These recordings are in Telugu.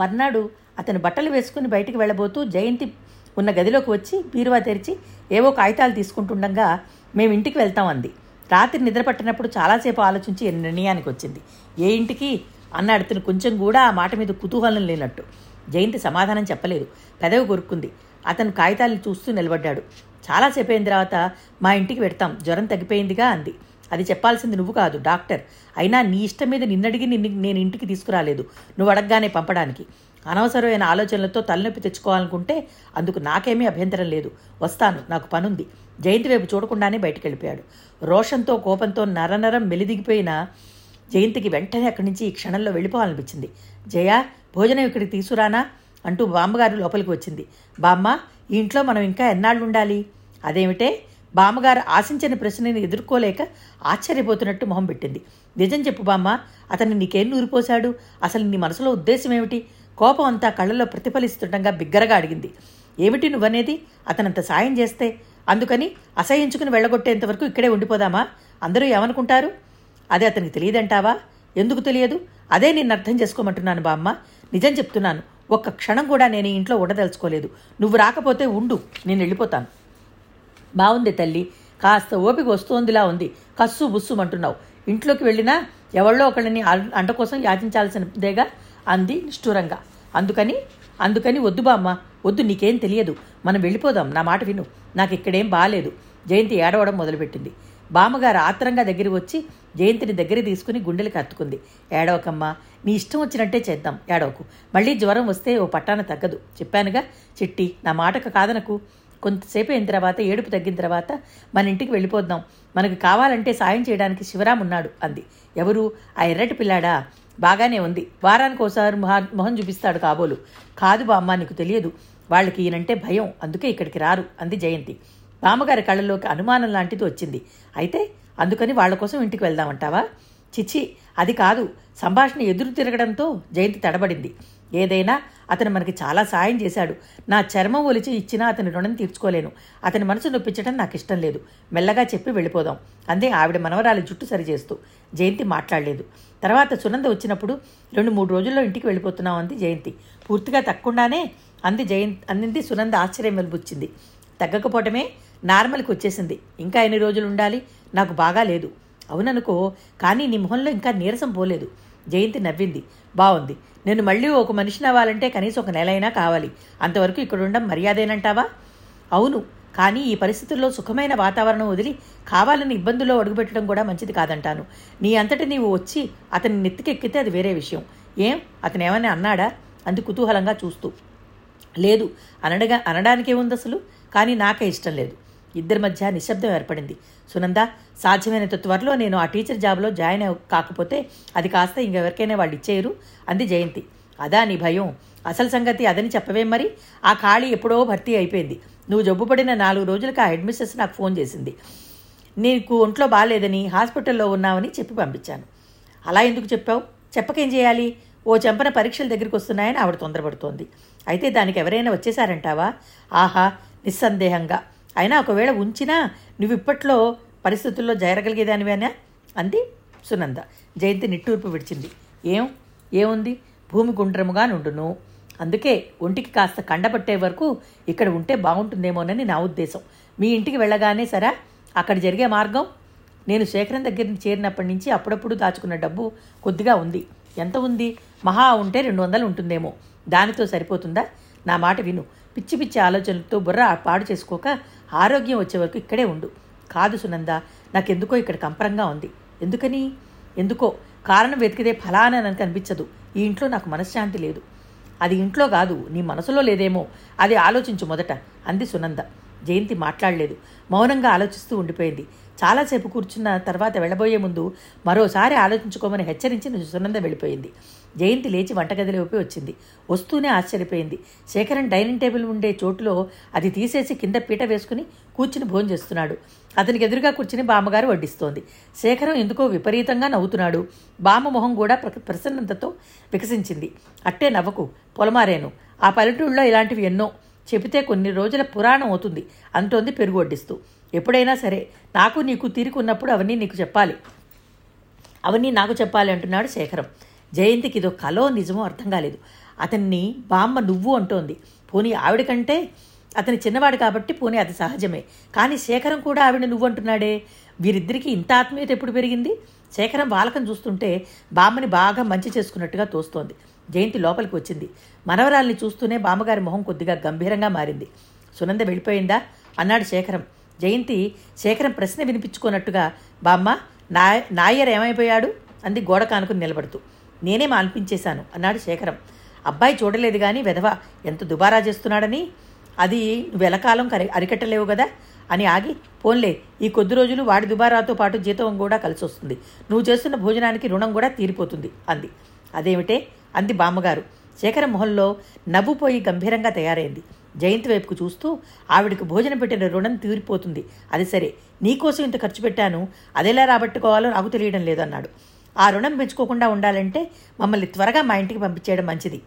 మర్నాడు అతను బట్టలు వేసుకుని బయటికి వెళ్ళబోతూ జయంతి ఉన్న గదిలోకి వచ్చి బీరువా తెరిచి ఏవో కాగితాలు తీసుకుంటుండగా మేము ఇంటికి వెళ్తాం అంది. రాత్రి నిద్ర పట్టినప్పుడు చాలాసేపు ఆలోచించి నిర్ణయానికి వచ్చింది. ఏ ఇంటికి? అన్నాడు అతను కొంచెం కూడా ఆ మాట మీద కుతూహలం లేనట్టు. జయంతి సమాధానం చెప్పలేదు. పెదవి కొరుక్కుంది. అతను కాగితాలను చూస్తూ నిలబడ్డాడు. చాలాసేపు అయిన తర్వాత మా ఇంటికి పెడతాం జ్వరం తగ్గిపోయిందిగా అంది. అది చెప్పాల్సింది నువ్వు కాదు డాక్టర్. అయినా నీ ఇష్టం మీద నిన్నడిగి నిన్ను నేను ఇంటికి తీసుకురాలేదు. నువ్వు అడగగానే పంపడానికి. అనవసరమైన ఆలోచనలతో తలనొప్పి తెచ్చుకోవాలనుకుంటే అందుకు నాకేమీ అభ్యంతరం లేదు. వస్తాను నాకు పనుంది. జయంతి వైపు చూడకుండానే బయటికి వెళ్ళిపోయాడు రోషంతో కోపంతో నరనరం మెలిదిగిపోయిన జయంతికి వెంటనే అక్కడి నుంచి ఈ క్షణంలో వెళ్ళిపోవాలనిపించింది. జయ భోజనం ఇక్కడికి తీసుకురానా? అంటూ బామ్మగారు లోపలికి వచ్చింది. బామ్మ ఈ ఇంట్లో మనం ఇంకా ఎన్నాళ్ళు ఉండాలి అదేమిటే? బామ్మగారు ఆశించిన ప్రశ్నని ఎదుర్కోలేక ఆశ్చర్యపోతున్నట్టు మొహం పెట్టింది. నిజం చెప్పు బామ్మ అతన్ని నీకేం నూరిపోశాడు? అసలు నీ మనసులో ఉద్దేశం ఏమిటి? కోపం అంతా కళ్ళలో ప్రతిఫలిస్తుండగా బిగ్గరగా అడిగింది. ఏమిటి నువ్వనేది? అతనంత సాయం చేస్తే. అందుకని అసహించుకుని వెళ్ళగొట్టేంతవరకు ఇక్కడే ఉండిపోదామా? అందరూ ఏమనుకుంటారు? అదే అతనికి తెలియదంటావా? ఎందుకు తెలియదు? అదే నేను అర్థం చేసుకోమంటున్నాను బామ్మ. నిజం చెప్తున్నాను. ఒక్క క్షణం కూడా నేను ఇంట్లో ఉండదలుచుకోలేదు. నువ్వు రాకపోతే ఉండు నేను వెళ్ళిపోతాను. బాగుంది తల్లి. కాస్త ఓపిక వస్తోందిలా ఉంది. కస్సు బుస్సు అంటున్నావు ఇంట్లోకి వెళ్ళినా ఎవళ్ళో ఒకళ్ళని అంట కోసం యాచించాల్సినదేగా? అంది నిష్ఠూరంగా. అందుకని అందుకని వద్దు బామ్మ. వద్దు నీకేం తెలియదు. మనం వెళ్ళిపోదాం. నా మాట విను. నాకు ఇక్కడేం బాలేదు. జయంతి ఏడవడం మొదలుపెట్టింది. బామ్మగారు ఆత్రంగా దగ్గరికి వచ్చి జయంతిని దగ్గర తీసుకుని గుండెలకు హత్తుకుంది ఏడవకమ్మా. నీ ఇష్టం వచ్చినట్టే చేద్దాం. ఏడవకు. మళ్ళీ జ్వరం వస్తే ఓ పట్టాన తగ్గదు. చెప్పానుగా చిట్టి నా మాటకు కాదనకు. కొంతసేపు అయిన తర్వాత ఏడుపు తగ్గిన తర్వాత మన ఇంటికి వెళ్ళిపోద్దాం మనకు కావాలంటే సాయం చేయడానికి శివరాం ఉన్నాడు అంది. ఎవరు? ఆ ఎర్రటి పిల్లాడా? బాగానే ఉంది. వారానికి ఒకసారి మొహం చూపిస్తాడు కాబోలు. కాదు బామ్మ నీకు తెలియదు. వాళ్ళకి ఈయనంటే భయం. అందుకే ఇక్కడికి రారు అంది జయంతి. బామ్మగారి కళ్ళలోకి అనుమానం లాంటిది వచ్చింది. అయితే అందుకని వాళ్ళ కోసం ఇంటికి వెళ్దామంటావా? చిచ్చి అది కాదు. సంభాషణ ఎదురు తిరగడంతో జయంతి తడబడింది. ఏదైనా అతను మనకి చాలా సాయం చేశాడు. నా చర్మం ఒలిచి ఇచ్చినా అతని రుణం తీర్చుకోలేను. అతని మనసు నొప్పించడం నాకు ఇష్టం లేదు. మెల్లగా చెప్పి వెళ్ళిపోదాం. అందే ఆవిడ మనవరాలి జుట్టు సరిచేస్తూ జయంతి మాట్లాడలేదు. తర్వాత సునంద వచ్చినప్పుడు రెండు మూడు రోజుల్లో ఇంటికి వెళ్ళిపోతున్నాం అంది జయంతి. పూర్తిగా తక్కకుండానే అంది జయంతి అందింది సునంద ఆశ్చర్యం వెలుబుచ్చింది. తగ్గకపోవటమే నార్మల్కి వచ్చేసింది. ఇంకా ఎన్ని రోజులు ఉండాలి? నాకు బాగా లేదు. అవుననుకో కానీ నీ మొహంలో ఇంకా నీరసం పోలేదు. జయంతి నవ్వింది. బాగుంది నేను మళ్ళీ ఒక మనిషిని అవ్వాలంటే కనీసం ఒక నెల అయినా కావాలి. అంతవరకు ఇక్కడ ఉండడం మర్యాదేనంటావా? అవును. కానీ ఈ పరిస్థితుల్లో సుఖమైన వాతావరణం వదిలి కావాలని ఇబ్బందుల్లో అడుగుపెట్టడం కూడా మంచిది కాదంటాను. నీ అంతటి నీవు వచ్చి అతని నెత్తికెక్కితే అది వేరే విషయం. ఏం? అతను ఏమని అన్నాడా? అంది కుతూహలంగా చూస్తూ. లేదు. అనడగా అనడానికే ఉంది అసలు కానీ నాకే ఇష్టం లేదు. ఇద్దరి మధ్య నిశ్శబ్దం ఏర్పడింది. సునంద సాధ్యమైనంత త్వరలో నేను ఆ టీచర్ జాబ్లో జాయిన్ కాకపోతే అది కాస్త ఇంకెవరికైనా వాళ్ళు ఇచ్చేయరు అంది జయంతి. అదా నీ భయం? అసలు సంగతి అదని చెప్పవేం మరి? ఆ ఖాళీ ఎప్పుడో భర్తీ అయిపోయింది. నువ్వు జబ్బుపడిన నాలుగు రోజులకు ఆ హెడ్ మిస్సెస్ నాకు ఫోన్ చేసింది. నీకు ఒంట్లో బాగాలేదని హాస్పిటల్లో ఉన్నావని చెప్పి పంపించాను. అలా ఎందుకు చెప్పావు? చెప్పకేం చేయాలి? ఓ చెంపన పరీక్షల దగ్గరికి వస్తున్నాయని ఆవిడ తొందరపడుతోంది. అయితే దానికి ఎవరైనా వచ్చేసారంటావా ఆహా నిస్సందేహంగా. అయినా ఒకవేళ ఉంచినా నువ్వు ఇప్పట్లో పరిస్థితుల్లో జరగలిగేదానివేనా అంది సునంద. జయంతి నిట్టూర్పు విడిచింది. ఏం? ఏముంది? భూమి గుండ్రముగా నుండును. అందుకే ఒంటికి కాస్త కండపట్టే వరకు ఇక్కడ ఉంటే బాగుంటుందేమోనని నా ఉద్దేశం. మీ ఇంటికి వెళ్ళగానే సరా? అక్కడ జరిగే మార్గం? నేను శేఖరం దగ్గర చేరినప్పటి నుంచి అప్పుడప్పుడు దాచుకున్న డబ్బు కొద్దిగా ఉంది. ఎంత ఉంది? మహా ఉంటే రెండు వందలు ఉంటుందేమో. దానితో సరిపోతుందా? నా మాట విను. పిచ్చి పిచ్చి ఆలోచనలతో బుర్ర పాడు చేసుకోక ఆరోగ్యం వచ్చే వరకు ఇక్కడే ఉండు. కాదు సునంద నాకెందుకో ఇక్కడ కంపరంగా ఉంది. ఎందుకని? ఎందుకో? కారణం వెతికితే ఫలానా నాకు అనిపించదు. ఈ ఇంట్లో నాకు మనశ్శాంతి లేదు. అది ఇంట్లో కాదు నీ మనసులో లేదేమో. అది ఆలోచించు మొదట అంది సునంద. జయంతి మాట్లాడలేదు. మౌనంగా ఆలోచిస్తూ ఉండిపోయింది. చాలాసేపు కూర్చున్న తర్వాత వెళ్ళబోయే ముందు మరోసారి ఆలోచించుకోమని హెచ్చరించి సునంద వెళ్ళిపోయింది. జయంతి లేచి వంటగదిలోకి వచ్చింది. వస్తూనే ఆశ్చర్యపోయింది. శేఖరన్ డైనింగ్ టేబుల్ ఉండే చోటులో అది తీసేసి కింద పీట వేసుకుని కూర్చుని భోజనం చేస్తున్నాడు. అతనికి ఎదురుగా కూర్చుని బామ్మగారు వడ్డిస్తోంది. శేఖరం ఎందుకో విపరీతంగా నవ్వుతున్నాడు. బామ్మ మొహం కూడా ప్ర- ప్రసన్నతతో వికసించింది. అట్టే నవ్వకు పొలమారేను. ఆ పల్లెటూళ్ళలో ఇలాంటివి ఎన్నో. చెబితే కొన్ని రోజుల పురాణం అవుతుంది. అంటోంది పెరుగు వడ్డిస్తూ. ఎప్పుడైనా సరే నాకు నీకు తీరుకున్నప్పుడు అవన్నీ నీకు చెప్పాలి. అవన్నీ నాకు చెప్పాలి అంటున్నాడు శేఖరం. జయంతికి ఇదో కలో నిజమో అర్థం కాలేదు. అతన్ని బామ్మ నువ్వు అంటోంది. పోనీ ఆవిడ కంటే అతని చిన్నవాడు కాబట్టి పోనీ అది సహజమే. కానీ శేఖరం కూడా ఆవిడ నువ్వు అంటున్నాడే. వీరిద్దరికీ ఇంత ఆత్మీయత ఎప్పుడు పెరిగింది? శేఖరం బాలకం చూస్తుంటే బామ్మని బాగా మంచి చేసుకున్నట్టుగా తోస్తోంది. జయంతి లోపలికి వచ్చింది. మనవరాల్ని చూస్తూనే బామ్మగారి మొహం కొద్దిగా గంభీరంగా మారింది. సునంద వెళ్ళిపోయిందా? అన్నాడు శేఖరం. జయంతి శేఖరం ప్రశ్న వినిపించుకున్నట్టుగా బామ్మ నా నాయర్ ఏమైపోయాడు? అంది గోడ కానుకుని నిలబడుతూ. నేనే అనిపించేశాను అన్నాడు శేఖరం. అబ్బాయి చూడలేదు కానీ వెధవ ఎంత దుబారా చేస్తున్నాడని? అది నువ్వు కరి అరికట్టలేవు కదా అని ఆగి పోన్లే ఈ కొద్ది రోజులు వాడి దుబారాతో పాటు జీతం కూడా కలిసి వస్తుంది నువ్వు చేస్తున్న భోజనానికి రుణం కూడా తీరిపోతుంది అంది. అదేమిటే? అంది బామ్మగారు. శేఖర మొహంలో నవ్వుపోయి గంభీరంగా తయారైంది. జయంతి వైపుకు చూస్తూ ఆవిడకు భోజనం పెట్టిన రుణం తీరిపోతుంది. అది సరే నీకోసం ఇంత ఖర్చు పెట్టాను అదెలా రాబట్టుకోవాలో నాకు తెలియడం లేదు అన్నాడు ఆ రుణం పెంచుకోకుండా ఉండాలంటే మమ్మల్ని త్వరగా మా ఇంటికి పంపించేయడం మంచిది.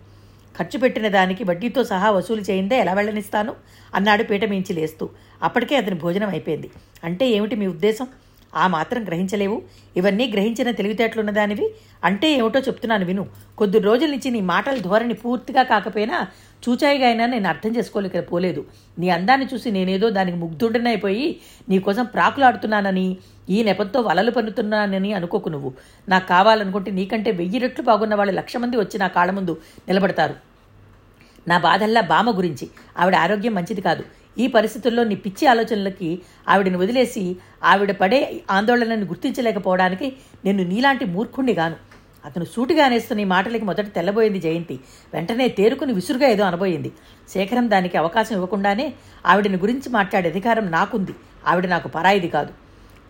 ఖర్చు పెట్టిన దానికి వడ్డీతో సహా వసూలు చేయిందే ఎలా వెళ్ళనిస్తాను? అన్నాడు పీటమించి లేస్తూ. అప్పటికే అతని భోజనం అయిపోయింది. అంటే ఏమిటి మీ ఉద్దేశం? ఆ మాత్రం గ్రహించలేవు. ఇవన్నీ గ్రహించిన తెలివితేటలున్న దానివి అంటే ఏమిటో చెప్తున్నాను విను. కొద్ది రోజుల నుంచి నీ మాటల ధోరణి పూర్తిగా కాకపోయినా చూచాయిగా అయినా నేను అర్థం చేసుకోలేక పోలేదు. నీ అందాన్ని చూసి నేనేదో దానికి ముగ్ధుడనైపోయి నీకోసం ప్రాకులాడుతున్నానని ఈ నెపంతో వలలు పన్నుతున్నానని అనుకోకు నువ్వు. నాకు కావాలనుకుంటే నీకంటే వెయ్యి రెట్లు బాగున్న వాళ్ళు లక్ష మంది వచ్చి నా కాళ్ళ ముందు నిలబడతారు. నా బాధల్లా బామ గురించి. ఆవిడ ఆరోగ్యం మంచిది కాదు. ఈ పరిస్థితుల్లో నీ పిచ్చి ఆలోచనలకి ఆవిడని వదిలేసి ఆవిడ పడే ఆందోళనను గుర్తించలేకపోవడానికి నేను నీలాంటి మూర్ఖుణ్ణి గాను. అతను సూటిగా అనేస్తున్న ఈ మాటలకి మొదట తెల్లబోయింది జయంతి. వెంటనే తేరుకుని విసురుగా ఏదో అనబోయింది. శేఖరం దానికి అవకాశం ఇవ్వకుండానే ఆవిడని గురించి మాట్లాడే అధికారం నాకుంది. ఆవిడ నాకు పరాయిది కాదు.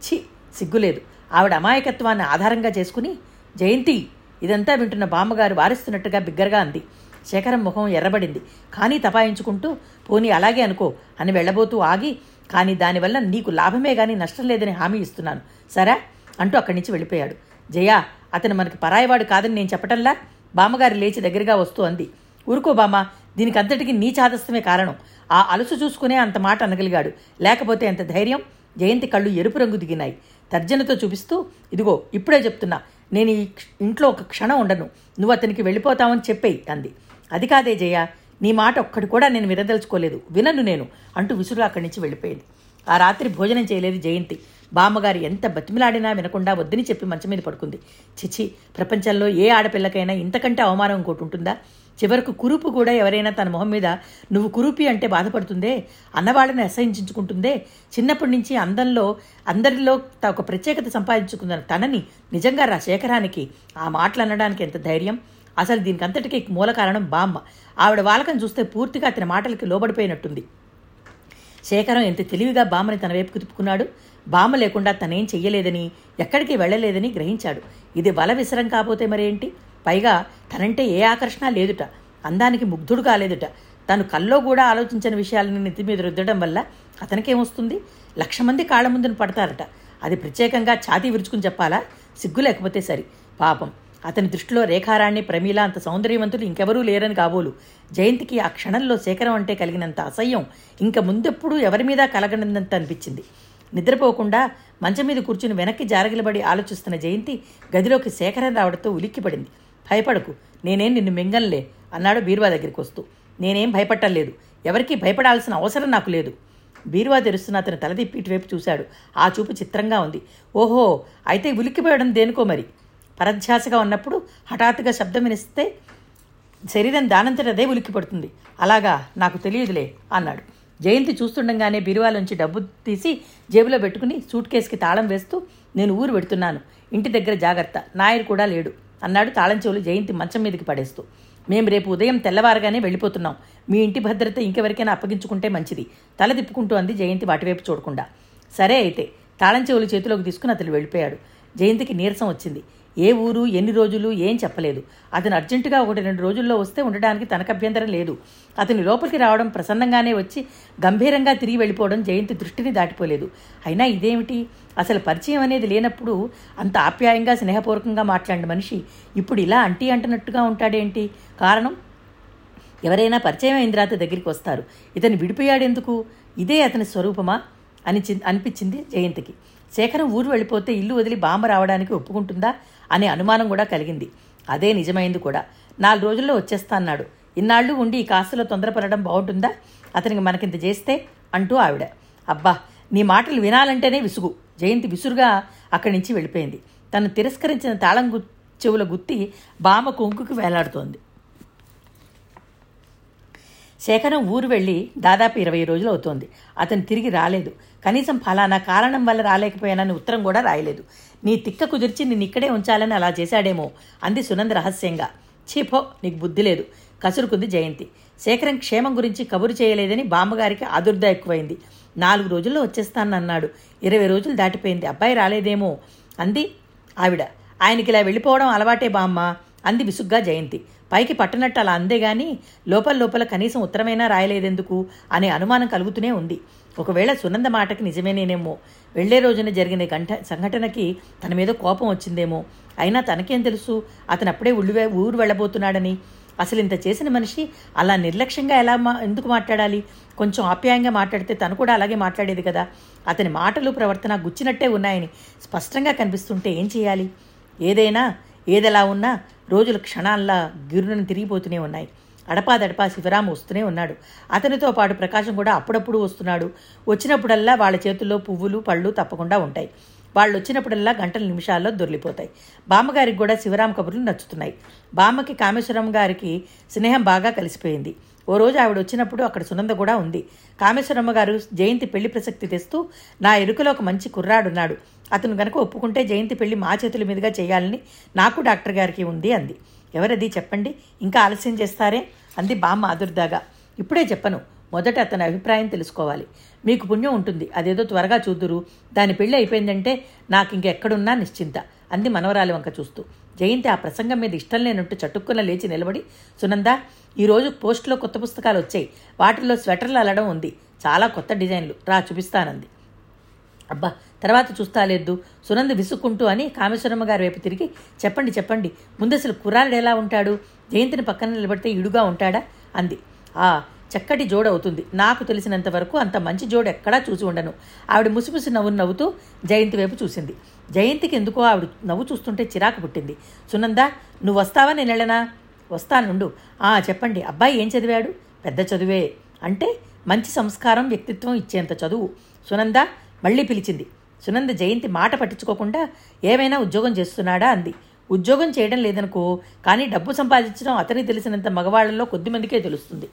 ఛీ సిగ్గులేదు. ఆవిడ అమాయకత్వాన్ని ఆధారంగా చేసుకుని జయంతి ఇదంతా వింటున్న బామ్మగారు వారిస్తున్నట్టుగా బిగ్గరగా అంది. శేఖరం ముఖం ఎర్రబడింది. కానీ తపాయించుకుంటూ పోనీ అలాగే అనుకో అని వెళ్ళబోతూ ఆగి కానీ దానివల్ల నీకు లాభమే గాని నష్టం లేదని హామీ ఇస్తున్నాను. సరే? అంటూ అక్కడి నుంచి వెళ్ళిపోయాడు. జయా అతను మనకి పరాయవాడు కాదని నేను చెప్పటంలా? బామ్మగారు లేచి దగ్గరగా వస్తూ అంది. ఊరుకో బామ్మ దీనికంతటికి నీ చాదస్తమే కారణం. ఆ అలుసు చూసుకునే అంత మాట అనగలిగాడు. లేకపోతే ఎంత ధైర్యం? జయంతి కళ్ళు ఎరుపు రంగు దిగినాయి. తర్జనతో చూపిస్తూ ఇదిగో ఇప్పుడే చెప్తున్నా. నేను ఈ ఇంట్లో ఒక క్షణం ఉండను. నువ్వు అతనికి వెళ్ళిపోతావని చెప్పేయి అంది. అది కాదే జయ నీ మాట ఒక్కటి కూడా నేను వినదలుచుకోలేదు. వినను నేను అంటూ విసురు అక్కడి నుంచి వెళ్ళిపోయింది. ఆ రాత్రి భోజనం చేయలేదు జయంతి. బామ్మగారు ఎంత బతిమిలాడినా వినకుండా వద్దని చెప్పి మంచం మీద పడుకుంది. చిచి ప్రపంచంలో ఏ ఆడపిల్లకైనా ఇంతకంటే అవమానం ఇంకోటి ఉంటుందా? చివరకు కురుపు కూడా ఎవరైనా తన మొహం మీద నువ్వు కురూపి అంటే బాధపడుతుందే? అన్నవాళ్ళని అసహించుకుంటుందే? చిన్నప్పటి నుంచి అందంలో అందరిలో ఒక ప్రత్యేకత సంపాదించుకున్న తనని నిజంగా రా శేఖరానికి ఆ మాటలు అనడానికి ఎంత ధైర్యం? అసలు దీనికి అంతటికీ మూల కారణం బామ్మ. ఆవిడ వాలకం చూస్తే పూర్తిగా అతని మాటలకి లోబడిపోయినట్టుంది. శేఖరం ఎంత తెలివిగా బామ్మని తన వైపుకు తిప్పుకున్నాడు. బామ్మ లేకుండా తనేం చెయ్యలేదని ఎక్కడికి వెళ్ళలేదని గ్రహించాడు. ఇది వల విసరం కాపోతే మరేంటి? పైగా తనంటే ఏ ఆకర్షణ లేదుట. అందానికి ముగ్ధుడు కాలేదుట. తను కల్లో కూడా ఆలోచించిన విషయాలని నెత్తి మీద రుద్దడం వల్ల అతనికేమొస్తుంది లక్ష మంది కాళ్ళ ముందున పడతారట. అది ప్రత్యేకంగా ఛాతీ విరుచుకుని చెప్పాలా? సిగ్గు లేకపోతే సరి. పాపం. అతని దృష్టిలో రేఖారాణి ప్రమీల అంత సౌందర్యవంతులు ఇంకెవరూ లేరని కాబోలు. జయంతికి ఆ క్షణంలో శేఖరం అంటే కలిగినంత అసహ్యం ఇంక ముందెప్పుడూ ఎవరి మీద కలగనంత అనిపించింది. నిద్రపోకుండా మంచం మీద కూర్చుని వెనక్కి జారగిలబడి ఆలోచిస్తున్న జయంతి గదిలోకి శేఖరం రావడంతో ఉలిక్కిపడింది. భయపడకు నేనేం నిన్ను మింగంలే అన్నాడు బీరువా దగ్గరికి వస్తూ. నేనేం భయపట్టలేదు ఎవరికీ భయపడాల్సిన అవసరం నాకు లేదు బీరువా తెరుస్తున్న అతను తలదిప్పి ఇటువైపు చూశాడు. ఆ చూపు చిత్రంగా ఉంది. ఓహో అయితే ఉలిక్కిపోయడం దేనికో మరి? పరధ్యాసగా ఉన్నప్పుడు హఠాత్తుగా శబ్దం వినిస్తే శరీరం దానంతటదే ఉలిక్కిపడుతుంది అలాగా నాకు తెలియదులే అన్నాడు. జయంతి చూస్తుండగానే బీరువాలోంచి డబ్బు తీసి జేబులో పెట్టుకుని సూట్ కేసుకి తాళం వేస్తూ నేను ఊరు పెడుతున్నాను ఇంటి దగ్గర జాగ్రత్త నాయర్ కూడా లేడు అన్నాడు తాళం చెవులు జయంతి మంచం మీదకి పడేస్తూ. మేము రేపు ఉదయం తెల్లవారుగానే వెళ్ళిపోతున్నాం. మీ ఇంటి భద్రత ఇంకెవరికైనా అప్పగించుకుంటే మంచిది. తల తిప్పుకుంటూ అంది జయంతి వాటివైపు చూడకుండా. సరే అయితే తాళం చెవులు చేతిలోకి తీసుకుని అతను వెళ్ళిపోయాడు. జయంతికి నీరసం వచ్చింది. ఏ ఊరు ఎన్ని రోజులు ఏం చెప్పలేదు. అతను అర్జెంటుగా ఒకటి రెండు రోజుల్లో వస్తే ఉండడానికి తనకు అభ్యంతరం లేదు. అతని లోపలికి రావడం ప్రసన్నంగానే వచ్చి గంభీరంగా తిరిగి వెళ్ళిపోవడం జయంతి దృష్టిని దాటిపోలేదు. అయినా ఇదేమిటి? అసలు పరిచయం అనేది లేనప్పుడు అంత ఆప్యాయంగా స్నేహపూర్వకంగా మాట్లాడిన మనిషి ఇప్పుడు ఇలా అంటీ అంటున్నట్టుగా ఉంటాడేంటి? కారణం? ఎవరైనా పరిచయం అయిన తర్వాత దగ్గరికి వస్తారు. ఇతను విడిపోయాడెందుకు ఇదే అతని స్వరూపమా? అని అనిపించింది జయంతికి. శేఖరం ఊరు వెళ్ళిపోతే ఇల్లు వదిలి బాంబ రావడానికి ఒప్పుకుంటుందా? అనే అనుమానం కూడా కలిగింది. అదే నిజమైంది కూడా. నాలుగు రోజుల్లో వచ్చేస్తా అన్నాడు. ఇన్నాళ్ళు ఉండి ఈ కాసులో తొందరపడడం బాగుంటుందా? అతనికి మనకింత చేస్తే? అంటూ ఆవిడ. అబ్బా నీ మాటలు వినాలంటేనే విసుగు. జయంతి విసురుగా అక్కడి నుంచి వెళ్ళిపోయింది. తను తిరస్కరించిన తాళం గు చెవుల గుత్తి బామ కొంకుకి వేలాడుతోంది. శేఖరం ఊరు వెళ్ళి దాదాపు ఇరవై రోజులు అవుతోంది. అతను తిరిగి రాలేదు. కనీసం ఫలానా కారణం వల్ల రాలేకపోయానని ఉత్తరం కూడా రాయలేదు. నీ తిక్క కుదిర్చి నిన్ను ఇక్కడే ఉంచాలని అలా చేశాడేమో అంది సునంద రహస్యంగా. చీపో నీకు బుద్ధి లేదు. కసురుకుంది జయంతి. శేఖరం క్షేమం గురించి కబురు చేయలేదని బామ్మగారికి ఆదుర్ద ఎక్కువైంది. నాలుగు రోజుల్లో వచ్చేస్తానన్నాడు. ఇరవై రోజులు దాటిపోయింది. అబ్బాయి రాలేదేమో అంది ఆవిడ. ఆయనకి ఇలా వెళ్ళిపోవడం అలవాటే బామ్మ. అంది విసుగ్గా జయంతి. పైకి పట్టనట్టు అలా అందే గాని లోపల లోపల కనీసం ఉత్తరమైనా రాయలేదెందుకు అనే అనుమానం కలుగుతూనే ఉంది. ఒకవేళ సునంద మాటకి నిజమేనేనేమో వెళ్ళే రోజున జరిగిన గంట సంఘటనకి తన మీద కోపం వచ్చిందేమో అయినా తనకేం తెలుసు? అతను అప్పుడే ఉళ్ళువే ఊరు వెళ్ళబోతున్నాడని. అసలు ఇంత చేసిన మనిషి అలా నిర్లక్ష్యంగా ఎలా మా ఎందుకు మాట్లాడాలి? కొంచెం ఆప్యాయంగా మాట్లాడితే తను కూడా అలాగే మాట్లాడేది కదా. అతని మాటలు ప్రవర్తన గుచ్చినట్టే ఉన్నాయని స్పష్టంగా కనిపిస్తుంటే ఏం చేయాలి? ఏదైనా ఏదెలా ఉన్నా రోజులు క్షణాల్లా గిరునని తిరిగిపోతూనే ఉన్నాయి. అడపాదడపా శివరాము వస్తూనే ఉన్నాడు. అతనితో పాటు ప్రకాశం కూడా అప్పుడప్పుడు వస్తున్నాడు. వచ్చినప్పుడల్లా వాళ్ళ చేతుల్లో పువ్వులు పళ్ళు తప్పకుండా ఉంటాయి. వాళ్ళు వచ్చినప్పుడల్లా గంటల నిమిషాల్లో దొరికిపోతాయి. బామ్మగారికి కూడా శివరాం కబుర్లు నచ్చుతున్నాయి. బామ్మకి కామేశ్వరం గారికి స్నేహం బాగా కలిసిపోయింది. ఓ రోజు ఆవిడ వచ్చినప్పుడు అక్కడ సునంద కూడా ఉంది. కామేశ్వరమ్మ గారు జయంతి పెళ్ళి ప్రసక్తి తెస్తూ నా ఎరుకలో ఒక మంచి కుర్రాడున్నాడు. అతను గనక ఒప్పుకుంటే జయంతి పెళ్ళి మా చేతుల మీదుగా చేయాలని నాకు డాక్టర్ గారికి ఉంది అంది. ఎవరది చెప్పండి? ఇంకా ఆలస్యం చేస్తారే? అంది బామ్మ ఆదుర్దాగా. ఇప్పుడే చెప్పను. మొదట అతని అభిప్రాయం తెలుసుకోవాలి. మీకు పుణ్యం ఉంటుంది. అదేదో త్వరగా చూదురు దాని పెళ్ళి అయిపోయిందంటే నాకు ఇంకెక్కడున్నా నిశ్చింత అంది మనవరాలి వంక చూస్తూ. జయంతి ఆ ప్రసంగం మీద ఇష్టం లేనట్టు చటుక్కున లేచి నిలబడి సునంద ఈరోజు పోస్టులో కొత్త పుస్తకాలు వచ్చాయి. వాటిల్లో స్వెటర్లు అల్లడం ఉంది. చాలా కొత్త డిజైన్లు. రా చూపిస్తానంది. అబ్బా తర్వాత చూస్తాలేదు సునంద విసుక్కుంటూ అని కామేశ్వరమ్మ గారి వైపు తిరిగి చెప్పండి చెప్పండి ముందసలు అసలు కుర్రాడు ఎలా ఉంటాడు? జయంతిని పక్కన నిలబడితే ఇడుగా ఉంటాడా? అంది. ఆ చక్కటి జోడు అవుతుంది. నాకు తెలిసినంత వరకు అంత మంచి జోడు ఎక్కడా చూసి ఉండను. ఆవిడ ముసిముసి నవ్వు నవ్వుతూ జయంతి వైపు చూసింది. జయంతికి ఎందుకో ఆవిడ నవ్వు చూస్తుంటే చిరాకు పుట్టింది. సునంద నువ్వు వస్తావా నేను వెళ్ళనా? వస్తానుండు ఆ చెప్పండి. అబ్బాయి ఏం చదివాడు? పెద్ద చదువే. అంటే మంచి సంస్కారం వ్యక్తిత్వం ఇచ్చేంత చదువు. సునంద మళ్ళీ పిలిచింది. సునంద జయంతి మాట పట్టించుకోకుండా ఏమైనా ఉద్యోగం చేస్తున్నాడా? అంది. ఉద్యోగం చేయడం లేదనుకో కానీ డబ్బు సంపాదించడం అతనికి తెలిసినంత మగవాళ్ళలో కొద్దిమందికే తెలుస్తుంది.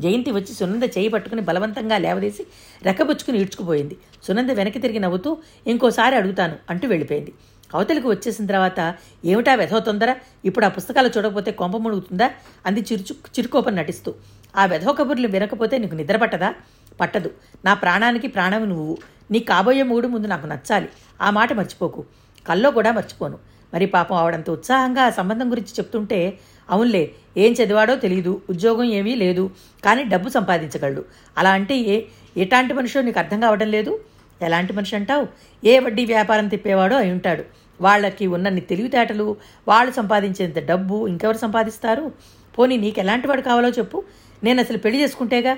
జయంతి వచ్చి సునంద చేయి పట్టుకుని బలవంతంగా లేవదీసి రెక్కబుచ్చుకుని ఈడ్చుకుపోయింది. సునంద వెనక్కి తిరిగి నవ్వుతూ ఇంకోసారి అడుగుతాను అంటూ వెళ్ళిపోయింది. అవతలికి వచ్చేసిన తర్వాత ఏమిటా వెధవ తొందర? ఇప్పుడు ఆ పుస్తకాలు చూడకపోతే కొంప మునుగుతుందా అంది చిరుచు చిరుకోపం నటిస్తూ. ఆ వెధవ కబుర్లు వినకపోతే నీకు నిద్ర పట్టదా? పట్టదు. నా ప్రాణానికి ప్రాణం నువ్వు. నీ కాబోయే మూడు ముందు నాకు నచ్చాలి. ఆ మాట మర్చిపోకు. కల్లో కూడా మర్చిపోను. మరి పాపం ఆవిడంత ఉత్సాహంగా ఆ సంబంధం గురించి చెప్తుంటే అవునులే ఏం చదివాడో తెలియదు ఉద్యోగం ఏమీ లేదు కానీ డబ్బు సంపాదించగలడు. అలా అంటే ఏ ఎలాంటి మనిషో నీకు అర్థం కావడం లేదు? ఎలాంటి మనిషి అంటావు? ఏ వడ్డీ వ్యాపారం తిప్పేవాడో అయి ఉంటాడు. వాళ్ళకి ఉన్నన్ని తెలివితేటలు వాళ్ళు సంపాదించేంత డబ్బు ఇంకెవరు సంపాదిస్తారు? పోనీ నీకు ఎలాంటి వాడు కావాలో చెప్పు. నేను అసలు పెళ్ళి చేసుకుంటేగా?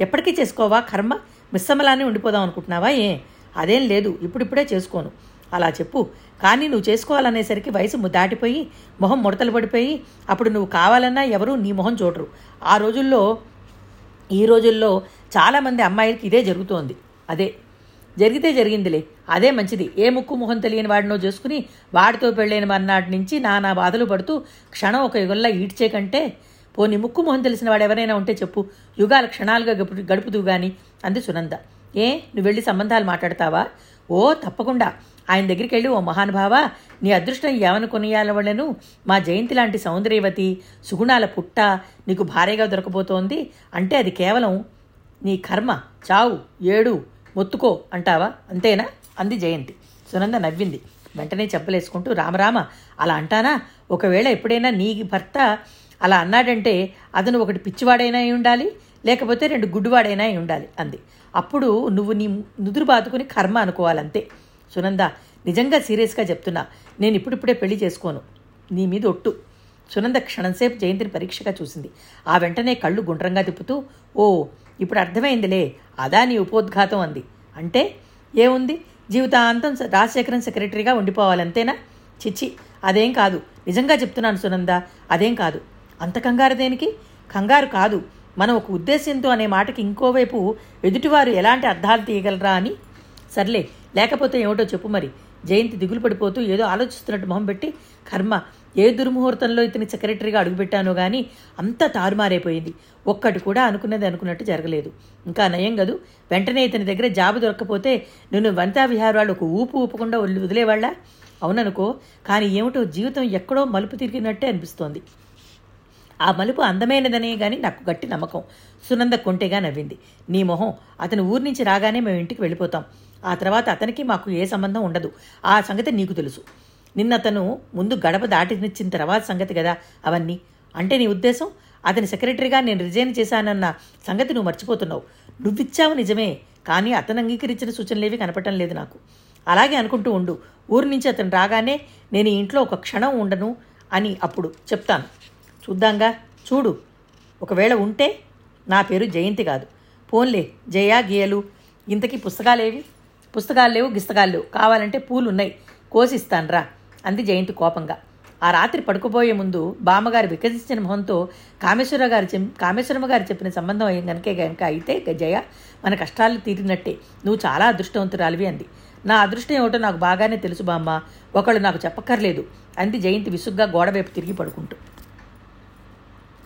ఎప్పటికీ చేసుకోవా? కర్మ మిస్సమ్మలానే ఉండిపోదాం అనుకుంటున్నావా? ఏ? అదేం లేదు. ఇప్పుడిప్పుడే చేసుకోను. అలా చెప్పు. కానీ నువ్వు చేసుకోవాలనేసరికి వయసు దాటిపోయి మొహం ముడతలు పడిపోయి అప్పుడు నువ్వు కావాలన్నా ఎవరూ నీ మొహం చూడరు. ఆ రోజుల్లో ఈ రోజుల్లో చాలామంది అమ్మాయిలకి ఇదే జరుగుతోంది. అదే. జరిగితే జరిగిందిలే. అదే మంచిది. ఏ ముక్కు మొహం తెలియని వాడినో చేసుకుని వాడితో పెళ్ళైన మర్నాటి నుంచి నానా బాధలు పడుతూ క్షణం ఒక యుగంలా ఈడ్చే కంటే పోనీ ముక్కు మొహం తెలిసిన వాడు ఎవరైనా ఉంటే చెప్పు. యుగాల క్షణాలుగా గడుపు గడుపుదువు గాని. అంది సునంద. ఏ నువ్వు వెళ్ళి సంబంధాలు మాట్లాడతావా? ఓ తప్పకుండా. ఆయన దగ్గరికి వెళ్ళి ఓ మహానుభావ. నీ అదృష్టం ఏమని కొనియాలవలను? మా జయంతి లాంటి సౌందర్యవతి సుగుణాల పుట్ట నీకు భార్యగా దొరకబోతోంది అంటే అది కేవలం నీ కర్మ. చావు ఏడు మొత్తుకో అంటావా? అంతేనా? అంది జయంతి. సునంద నవ్వింది. వెంటనే చెప్పలేసుకుంటూ రామరామ అలా అంటానా? ఒకవేళ ఎప్పుడైనా నీ భర్త అలా అన్నాడంటే అతను ఒకటి పిచ్చివాడైనా అయి ఉండాలి లేకపోతే రెండు గుడ్డువాడైనా అయి ఉండాలి అంది. అప్పుడు నువ్వు నీ నుదురు బాదుకుని కర్మ అనుకోవాలంతే. సునంద నిజంగా సీరియస్గా చెప్తున్నా నేను ఇప్పుడిప్పుడే పెళ్ళి చేసుకోను. నీ మీద ఒట్టు. సునంద క్షణంసేపు జయంతిని పరీక్షగా చూసింది. ఆ వెంటనే కళ్ళు గుండ్రంగా తిప్పుతూ ఓ ఇప్పుడు అర్థమైందిలే అదా నీ ఉపోద్ఘాతం అంది. అంటే ఏముంది? జీవితాంతం రాజశేఖరన్ సెక్రటరీగా ఉండిపోవాలంతేనా? చిచ్చి అదేం కాదు. నిజంగా చెప్తున్నాను సునంద అదేం కాదు. అంత కంగారు దేనికి? కంగారు కాదు. మనం ఒక ఉద్దేశ్యంతో అనే మాటకి ఇంకోవైపు ఎదుటివారు ఎలాంటి అర్థాలు తీయగలరా అని? సర్లే లేకపోతే ఏమిటో చెప్పు మరి. జయంతి దిగులు పడిపోతూ ఏదో ఆలోచిస్తున్నట్టు మొహం పెట్టి కర్మ ఏ దుర్ముహూర్తంలో ఇతని సెక్రటరీగా అడుగుపెట్టానో కానీ అంతా తారుమారైపోయింది. ఒక్కటి కూడా అనుకున్నది అనుకున్నట్టు జరగలేదు. ఇంకా నయం కదూ వెంటనే ఇతని దగ్గర జాబు దొరక్కపోతే నేను వనితా విహార్ వాళ్ళు ఒక ఊపు ఊపకుండా వదిలేవాళ్ళ? అవుననుకో కానీ ఏమిటో జీవితం ఎక్కడో మలుపు తిరిగినట్టే అనిపిస్తోంది. ఆ మలుపు అందమైనదనే గాని నాకు గట్టి నమ్మకం. సునంద కొంటెగా నవ్వింది. నీ మొహం అతను ఊరి నుంచి రాగానే మేము ఇంటికి వెళ్ళిపోతాం. ఆ తర్వాత అతనికి మాకు ఏ సంబంధం ఉండదు. ఆ సంగతి నీకు తెలుసు. నిన్నతను ముందు గడప దాటినిచ్చిన తర్వాత సంగతి కదా అవన్నీ. అంటే నీ ఉద్దేశం? అతని సెక్రటరీగా నేను రిజైన్ చేశానన్న సంగతి నువ్వు మర్చిపోతున్నావు. నువ్విచ్చావు నిజమే కానీ అతను అంగీకరించిన సూచనలేవి కనపడటం లేదు నాకు. అలాగే అనుకుంటూ ఉండు. ఊరి నుంచి అతను రాగానే నేను ఇంట్లో ఒక క్షణం ఉండను అని అప్పుడు చెప్తాను. చూద్దాంగా. చూడు. ఒకవేళ ఉంటే నా పేరు జయంతి కాదు. పోన్లే జయ గీయలు. ఇంతకీ పుస్తకాలేవి? పుస్తకాలు లేవు గిస్తకాలు లేవు. కావాలంటే పూలు ఉన్నాయి కోసిస్తాన్రా. అంది జయంతి కోపంగా. ఆ రాత్రి పడుకోబోయే ముందు బామ్మగారు వికసించిన మొహంతో కామేశ్వర గారు చెం కామేశ్వరమ్మ గారు చెప్పిన సంబంధం అయ్యి కనుకే కనుక అయితే జయ మన కష్టాలు తీరినట్టే. నువ్వు చాలా అదృష్టవంతురాలివి అంది. నా అదృష్టం ఏమిటో నాకు బాగానే తెలుసు బామ్మ. ఒకళ్ళు నాకు చెప్పక్కర్లేదు. అంది జయంతి విసుగ్గా గోడవైపు తిరిగి పడుకుంటూ.